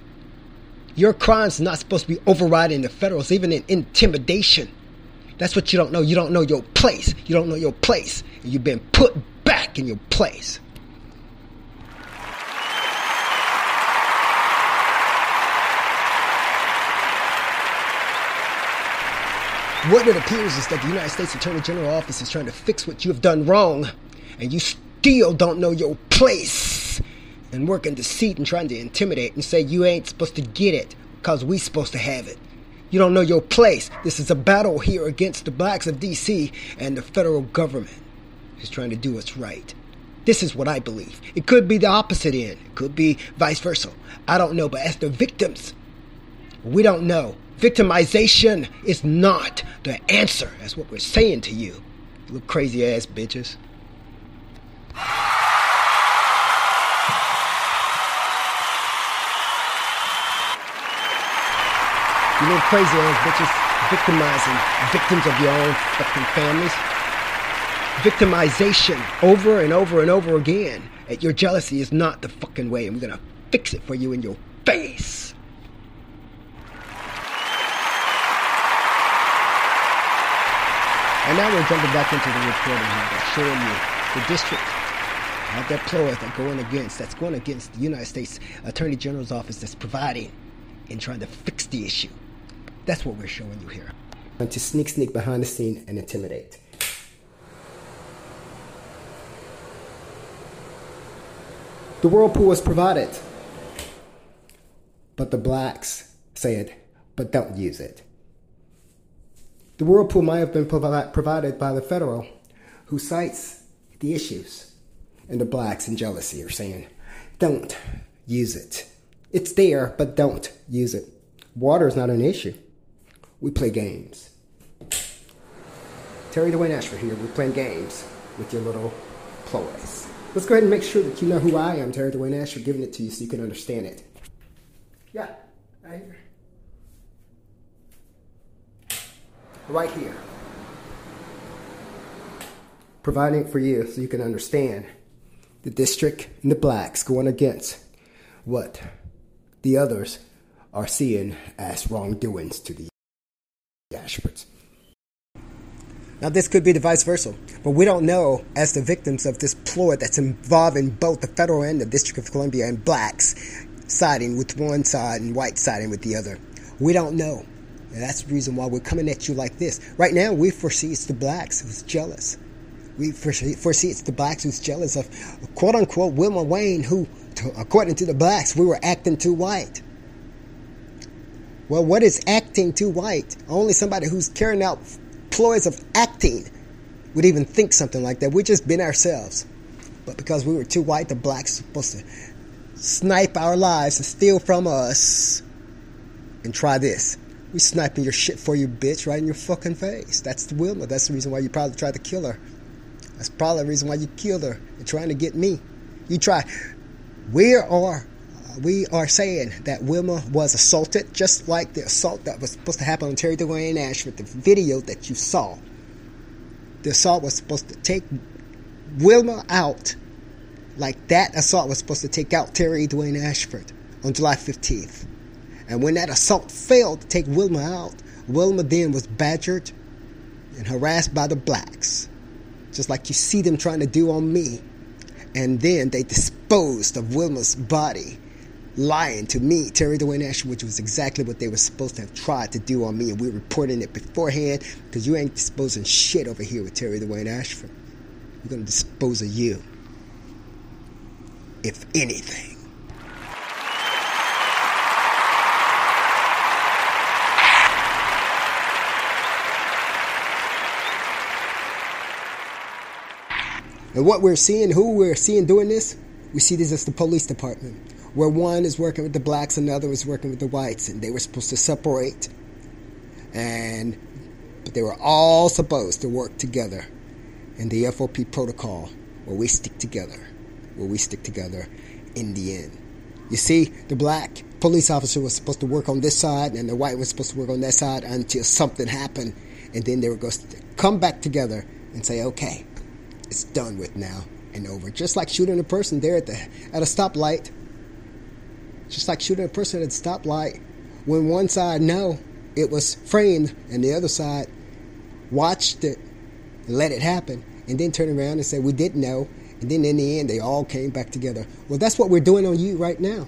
Your crime's not supposed to be overriding the federals, even in intimidation. That's what you don't know. You don't know your place. You don't know your place. And you've been put back in your place. What it appears is that the United States Attorney General office is trying to fix what you have done wrong, and you still don't know your place, and working deceit and trying to intimidate and say you ain't supposed to get it because we supposed to have it. You don't know your place. This is a battle here against the blacks of DC, and the federal government is trying to do what's right. This is what I believe. It could be the opposite end. It could be vice versa. I don't know, but as the victims, we don't know. Victimization is not the answer. That's what we're saying to you. You little crazy ass bitches. You little crazy ass bitches victimizing victims of your own fucking families. Victimization over and over and over again. And Your jealousy is not the fucking way, and we're gonna fix it for you in your face. And now we're jumping back into the reporting here showing you the district of that ploy that going against, that's going against the United States Attorney General's office that's providing and trying to fix the issue. That's what we're showing you here. And to sneak, sneak behind the scene and intimidate. The whirlpool was provided, but the blacks said, but don't use it. The whirlpool might have been provi- provided by the federal, who cites the issues, and the blacks in jealousy are saying, don't use it. It's there, but don't use it. Water is not an issue. We play games. Terry Dwayne Ashford here. We're playing games with your little ploys. Let's go ahead and make sure that you know who I am, Terry Dwayne Ashford, giving it to you so you can understand it. Yeah, right here. Right here. Providing it for you so you can understand the district and the blacks going against what the others are seeing as wrongdoings to the Ashfords. Now, this could be the vice versa, but we don't know as the victims of this ploy that's involving both the federal and the District of Columbia and blacks siding with one side and white siding with the other. We don't know. And that's the reason why we're coming at you like this. Right now, we foresee it's the blacks who's jealous. We foresee, foresee it's the blacks who's jealous of quote unquote Wilma Wayne, who, to, according to the blacks, we were acting too white. Well, what is acting too white? Only somebody who's carrying out ploys of acting would even think something like that. We've just been ourselves. But because we were too white, the blacks were supposed to snipe our lives and steal from us. And try this. We sniping your shit for you, bitch, right in your fucking face. That's the Wilma. That's the reason why you probably tried to kill her. That's probably the reason why you killed her You're trying to get me. You try. We are we are saying that Wilma was assaulted, just like the assault that was supposed to happen on Terry Dwayne Ashford, the video that you saw. The assault was supposed to take Wilma out, like that assault was supposed to take out Terry Dwayne Ashford on July 15th. And when that assault failed to take Wilma out, Wilma then was badgered and harassed by the blacks, just like you see them trying to do on me. And then they disposed of Wilma's body lying to me, Terry Dwayne Ashford, which was exactly what they were supposed to have tried to do on me. And we are reporting it beforehand because you ain't disposing shit over here with Terry Dwayne Ashford. We're going to dispose of you. If anything. And what we're seeing, who we're seeing doing this, we see this as the police department where one is working with the blacks and the other is working with the whites, and they were supposed to separate, and but they were all supposed to work together in the FOP protocol, where we stick together, where we stick together in the end. You see, the black police officer was supposed to work on this side, and the white was supposed to work on that side until something happened, and then they were going to come back together and say, "Okay, it's done with now." And over, just like shooting a person there at the at a stoplight just like shooting a person at a stoplight. When one side know it was framed and the other side watched it, let it happen, and then turn around and say we didn't know, and then in the end they all came back together. Well, that's what we're doing on you right now.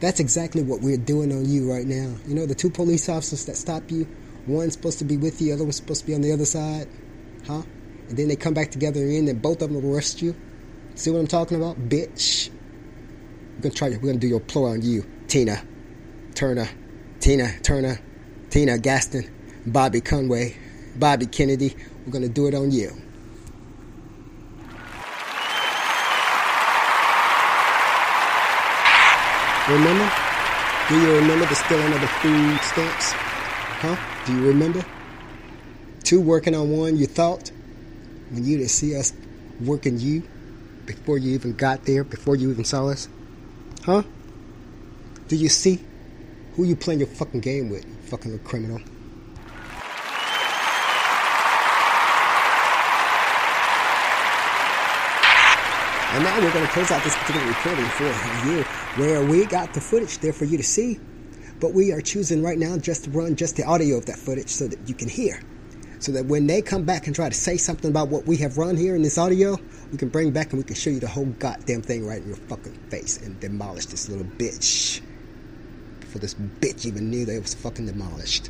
That's exactly what we're doing on you right now. You know, the two police officers that stop you, one's supposed to be with you, the other one's supposed to be on the other side, huh? And then they come back together in, and both of them arrest you. See what I'm talking about, bitch? We're gonna try. We're gonna do your ploy on you, Tina Turner, Tina Turner, Tina Gaston, Bobby Conway, Bobby Kennedy. We're gonna do it on you. Remember? Do you remember the stealing of the food stamps? Huh? Do you remember? Two working on one, you thought? When you didn't see us working you before you even got there, before you even saw us? Huh? Do you see who you playing your fucking game with, you fucking little criminal? And now we're going to close out this particular recording for you, where we got the footage there for you to see. But we are choosing right now just to run just the audio of that footage so that you can hear. So that when they come back and try to say something about what we have run here in this audio, we can bring back and we can show you the whole goddamn thing right in your fucking face and demolish this little bitch. Before this bitch even knew it was fucking demolished.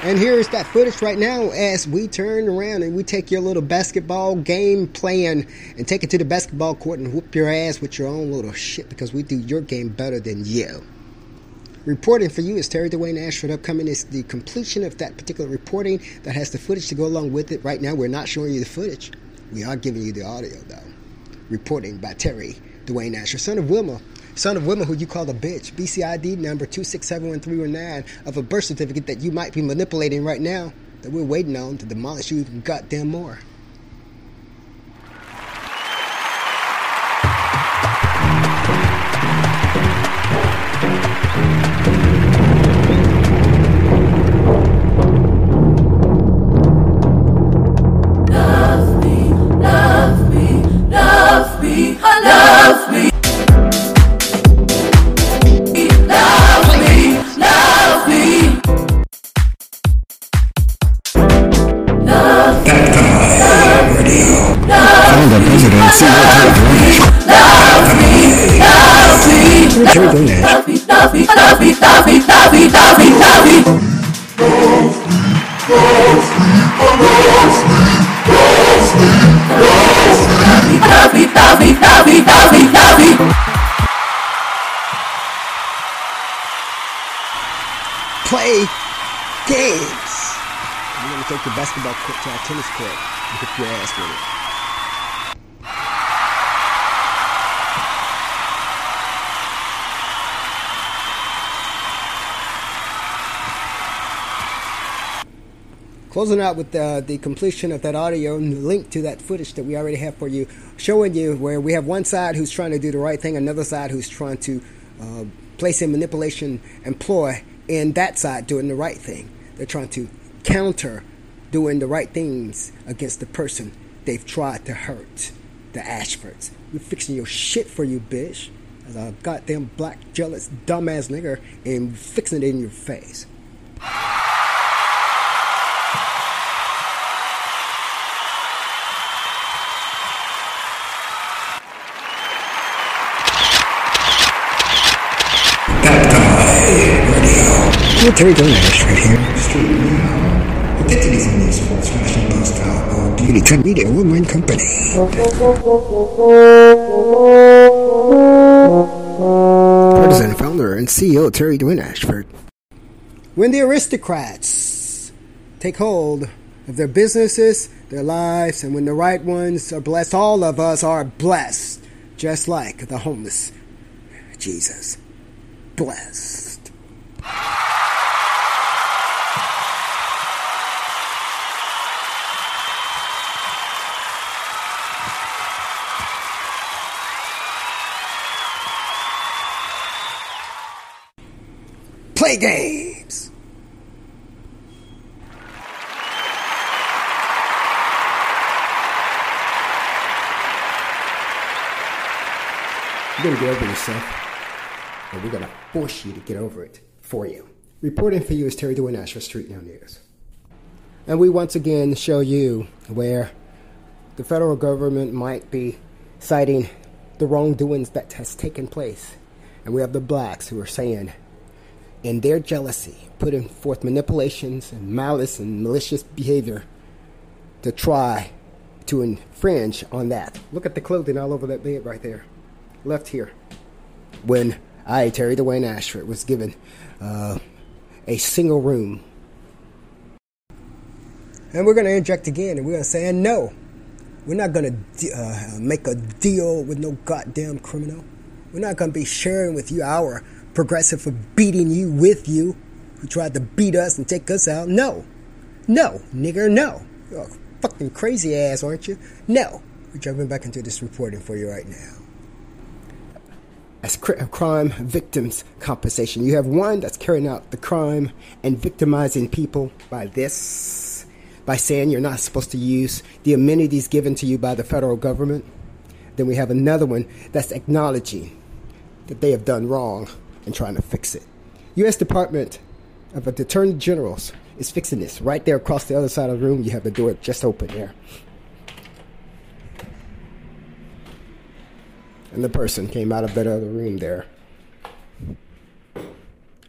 And here's that footage right now as we turn around and we take your little basketball game plan and take it to the basketball court and whoop your ass with your own little shit because we do your game better than you. Reporting for you is Terry Dwayne Ashford. Upcoming is the completion of that particular reporting that has the footage to go along with it. Right now, we're not showing you the footage. We are giving you the audio, though. Reporting by Terry Dwayne Ashford, son of Wilma, son of women who you call a bitch. BCID number 2671319 of a birth certificate that you might be manipulating right now that we're waiting on to demolish you goddamn more. To our tennis court and whip your ass with it. Closing out with uh, the completion of that audio and the link to that footage that we already have for you, showing you where we have one side who's trying to do the right thing, another side who's trying to uh, place a manipulation employ in that side doing the right thing. They're trying to counter doing the right things against the person they've tried to hurt, the Ashfords. We're fixing your shit for you, bitch. As a goddamn black, jealous, dumbass nigger, and fixing it in your face. Dwayne Nash right here. This sports fashion or beauty tech media company. Partisan founder and CEO Terry Dwayne Ashford. When the aristocrats take hold of their businesses, their lives, and when the right ones are blessed, all of us are blessed, just like the homeless. Jesus. Blessed. Play games. You're gonna get over yourself, and we're gonna force you to get over it for you. Reporting for you is Terry Nash for Tweet Station News. And we once again show you where the federal government might be citing the wrongdoings that has taken place. And we have the blacks who are saying, in their jealousy, putting forth manipulations and malice and malicious behavior to try to infringe on that. Look at the clothing all over that bed right there, left here. When I, Terry Dwayne Ashford, was given uh, a single room. And we're going to inject again, and we're going to say, and no, we're not going to uh, make a deal with no goddamn criminal. We're not going to be sharing with you our progressive for beating you with you who tried to beat us and take us out. No. No, nigger, no. You're a fucking crazy ass, aren't you? No. We're jumping back into this reporting for you right now. As cri- uh, crime victims compensation, you have one that's carrying out the crime and victimizing people by this, by saying you're not supposed to use the amenities given to you by the federal government. Then we have another one that's acknowledging that they have done wrong and trying to fix it. U.S. Department of the Attorney Generals is fixing this. Right there across the other side of the room, you have the door just open there. And the person came out of that other room there.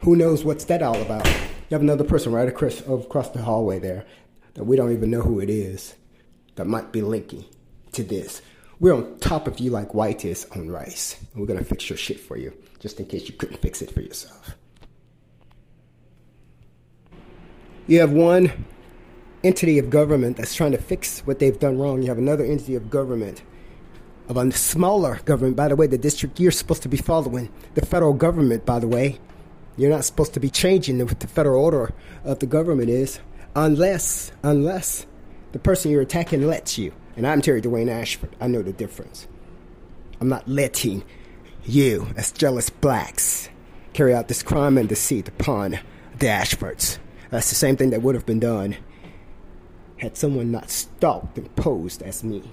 Who knows what's that all about? You have another person right across, across the hallway there that we don't even know who it is that might be linking to this. We're on top of you like white is on rice. We're going to fix your shit for you, just in case you couldn't fix it for yourself. You have one entity of government that's trying to fix what they've done wrong. You have another entity of government, of a smaller government. By the way, the district you're supposed to be following, the federal government, by the way. You're not supposed to be changing what the federal order of the government is unless, unless the person you're attacking lets you. And I'm Terry Dwayne Ashford. I know the difference. I'm not letting you, as jealous blacks, carry out this crime and deceit upon the Ashfords. That's the same thing that would have been done had someone not stalked and posed as me.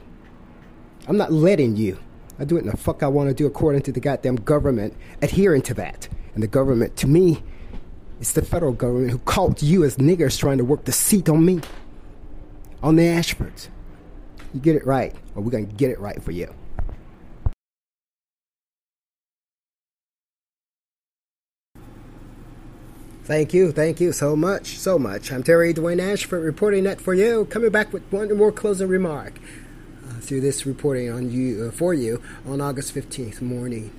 I'm not letting you. I do it the fuck I want to do according to the goddamn government, adhering to that. And the government, to me, it's the federal government who caught you as niggers trying to work the seat on me, on the Ashfords. You get it right, or we're going to get it right for you. Thank you, thank you so much, so much. I'm Terry Dwayne Ashford reporting that for you. Coming back with one more closing remark uh, through this reporting on you uh, for you on August 15th morning.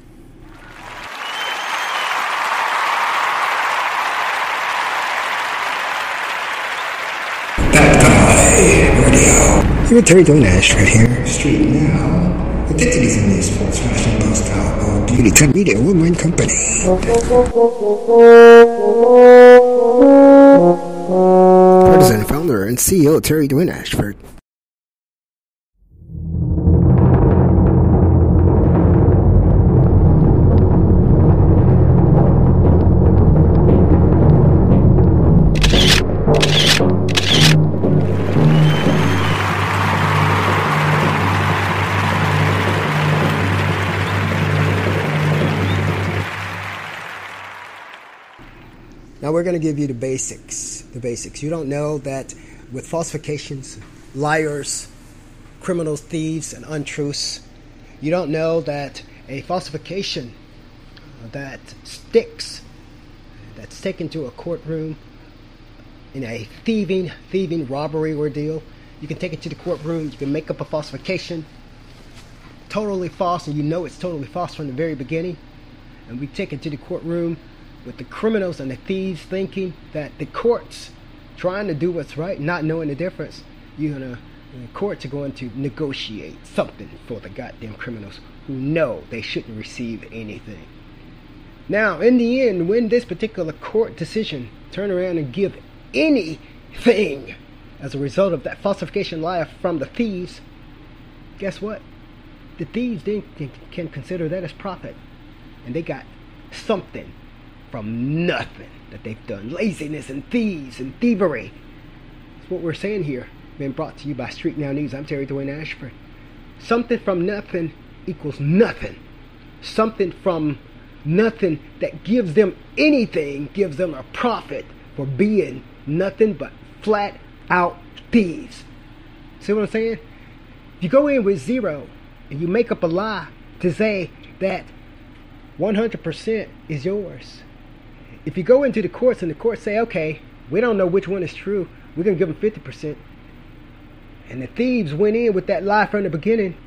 Radio. You're Terry Dwayne Ashford here. Street now. Identities in news, sports, fashion, tech media, woman company. Partisan founder and CEO Terry Dwayne Ashford. We're going to give you the basics. The basics. You don't know that with falsifications, liars, criminals, thieves, and untruths, you don't know that a falsification that sticks, that's taken to a courtroom in a thieving, thieving robbery ordeal, you can take it to the courtroom, you can make up a falsification, totally false, and you know it's totally false from the very beginning, and we take it to the courtroom with the criminals and the thieves thinking that the courts trying to do what's right, not knowing the difference, you're gonna the courts are going to negotiate something for the goddamn criminals who know they shouldn't receive anything. Now, in the end, when this particular court decision turn around and give anything as a result of that falsification lie from the thieves, guess what? The thieves then can- can consider that as profit, and they got something from nothing that they've done. Laziness and thieves and thievery. That's what we're saying here. Been brought to you by Tweet Station News. I'm Terry Dwayne Ashford. Something from nothing equals nothing. Something from nothing that gives them anything gives them a profit for being nothing but flat out thieves. See what I'm saying? If you go in with zero and you make up a lie to say that 100% is yours, if you go into the courts and the courts say, okay, we don't know which one is true, we're going to give them 50%, and the thieves went in with that lie from the beginning,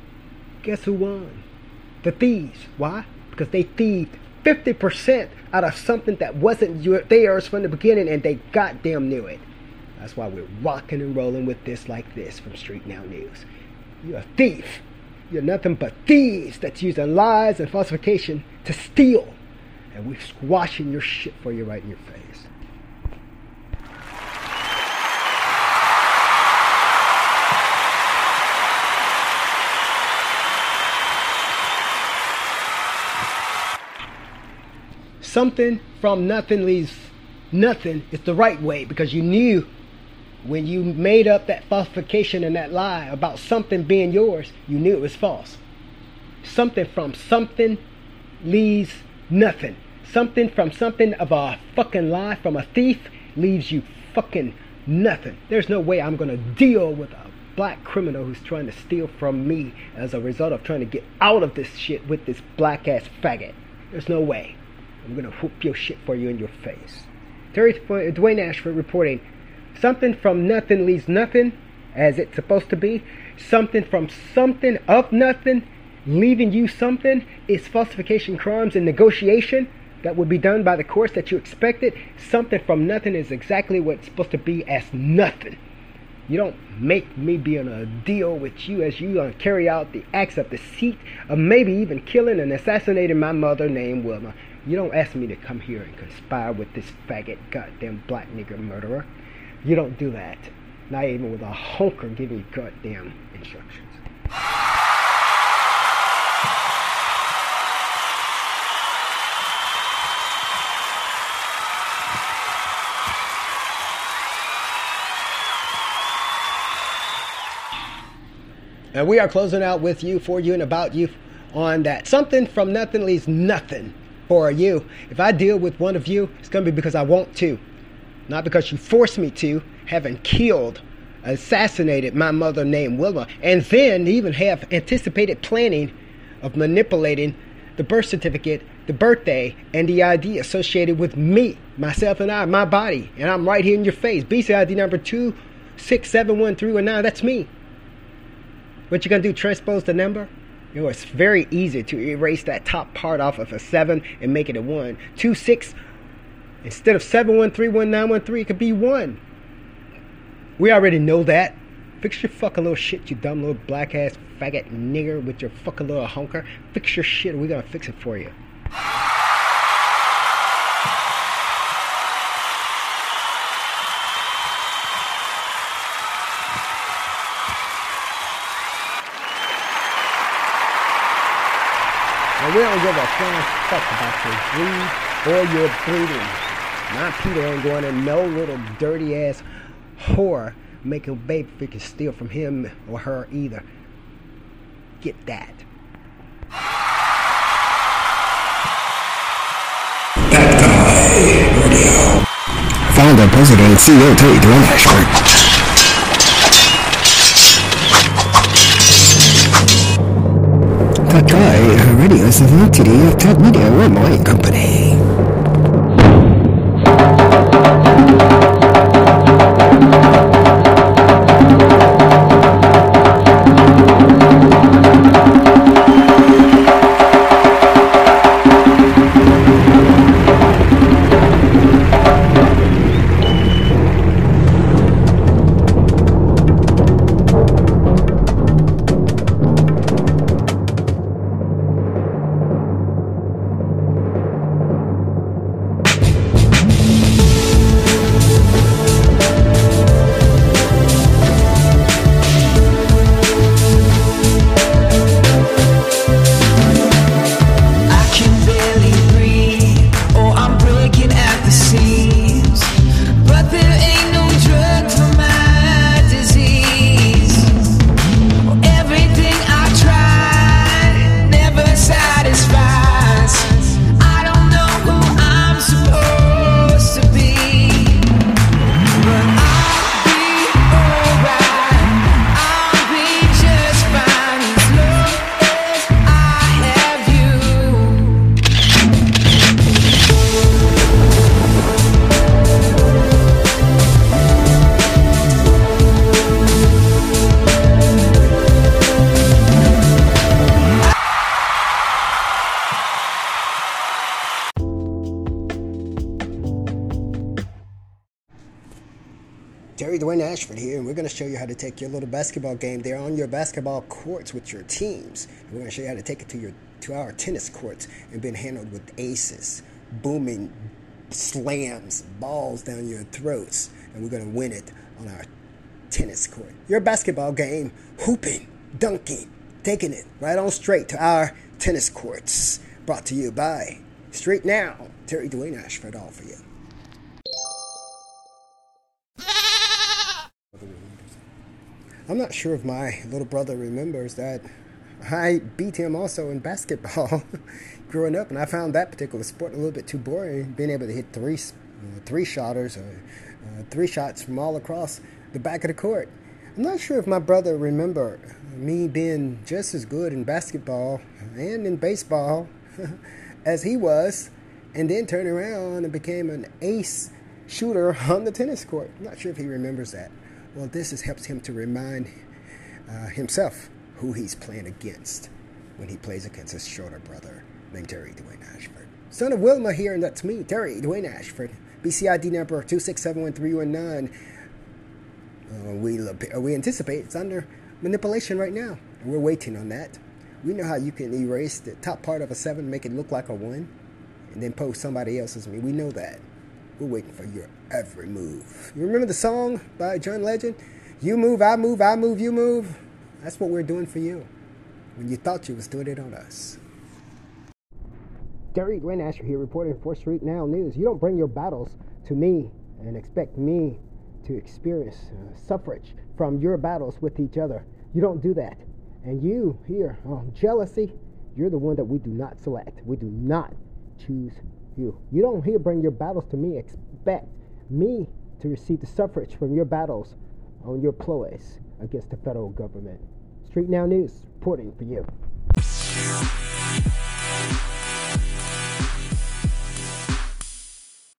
guess who won? The thieves. Why? Because they thieved 50% out of something that wasn't theirs from the beginning and they goddamn knew it. That's why we're rocking and rolling with this like this from Tweet Station News. You're a thief. You're nothing but thieves that's using lies and falsification to steal. And we're squashing your shit for you right in your face. Something from nothing leaves nothing It's the right way because you knew when you made up that falsification and that lie about something being yours, you knew it was false. Something from something leaves nothing. Something from something of a fucking lie from a thief leaves you fucking nothing. There's no way I'm gonna deal with a black criminal who's trying to steal from me as a result of trying to get out of this shit with this black ass faggot. There's no way. I'm gonna whoop your shit for you in your face. Terry uh, Dwayne Ashford reporting something from nothing leaves nothing as it's supposed to be. Something from something of nothing leaving you something is falsification crimes and negotiation that would be done by the courts that you expected. Something from nothing is exactly what it's supposed to be as nothing. You don't make me be on a deal with you as you carry out the acts of deceit of maybe even killing and assassinating my mother named Wilma. You don't ask me to come here and conspire with this faggot goddamn black nigger murderer. You don't do that. Not even with a honker giving you goddamn instructions. And we are closing out with you, for you, and about you on that. Something from nothing leaves nothing for you. If I deal with one of you, it's going to be because I want to, not because you force me to, having killed, assassinated my mother named Wilma, and then even have anticipated planning of manipulating the birth certificate, the birthday, and the ID associated with me myself and I, my body, and I'm right here in your face. BCID number two six seven one three one nine. That's me. What you gonna do? Transpose the number? You know, it's very easy to erase that top part off of a seven and make it a one. Two six instead of seven one three one nine one three, it could be one. We already know that. Fix your fucking little shit, you dumb little black ass faggot nigger with your fucking little honker. Fix your shit, or we gonna fix it for you. We don't give a flying fuck about your greed or your breeding. My Peter ain't going to no little dirty ass whore making baby freaking steal from him or her either. Get that. That guy. Founder, President, CEO Terry Dwayne radio is an entity of Ted Media Worldwide Company. Your little basketball game there on your basketball courts with your teams. We're going to show you how to take it to your to our tennis courts and being handled with aces, booming slams, balls down your throats, and we're going to win it on our tennis court. Your basketball game, hooping, dunking, taking it right on straight to our tennis courts. Brought to you by Straight Now, Terry Dwayne Ashford, all for you. I'm not sure if my little brother remembers that I beat him also in basketball growing up, and I found that particular sport a little bit too boring. Being able to hit three three shotters or uh, three shots from all across the back of the court. I'm not sure if my brother remember me being just as good in basketball and in baseball as he was, and then turned around and became an ace shooter on the tennis court. I'm not sure if he remembers that. Well, this has helps him to remind uh, himself who he's playing against when he plays against his shorter brother named Terry Dwayne Ashford. Son of Wilma here, and that's me, Terry Dwayne Ashford. BCID number 2671319. Uh, we, uh, we anticipate it's under manipulation right now. We're waiting on that. We know how you can erase the top part of a 7, make it look like a 1, and then post somebody else's. I mean, we know that. We're waiting for your every move. You remember the song by John Legend? You move, I move, I move, you move. That's what we're doing for you. When you thought you was doing it on us. Terry Dwayne Ashford here reporting for Street Now News. You don't bring your battles to me and expect me to experience uh, suffrage from your battles with each other. You don't do that. And you here, um, jealousy, you're the one that we do not select. We do not choose you. You don't here bring your battles to me, expect me to receive the suffrage from your battles on your ploys against the federal government. Street Now News reporting for you.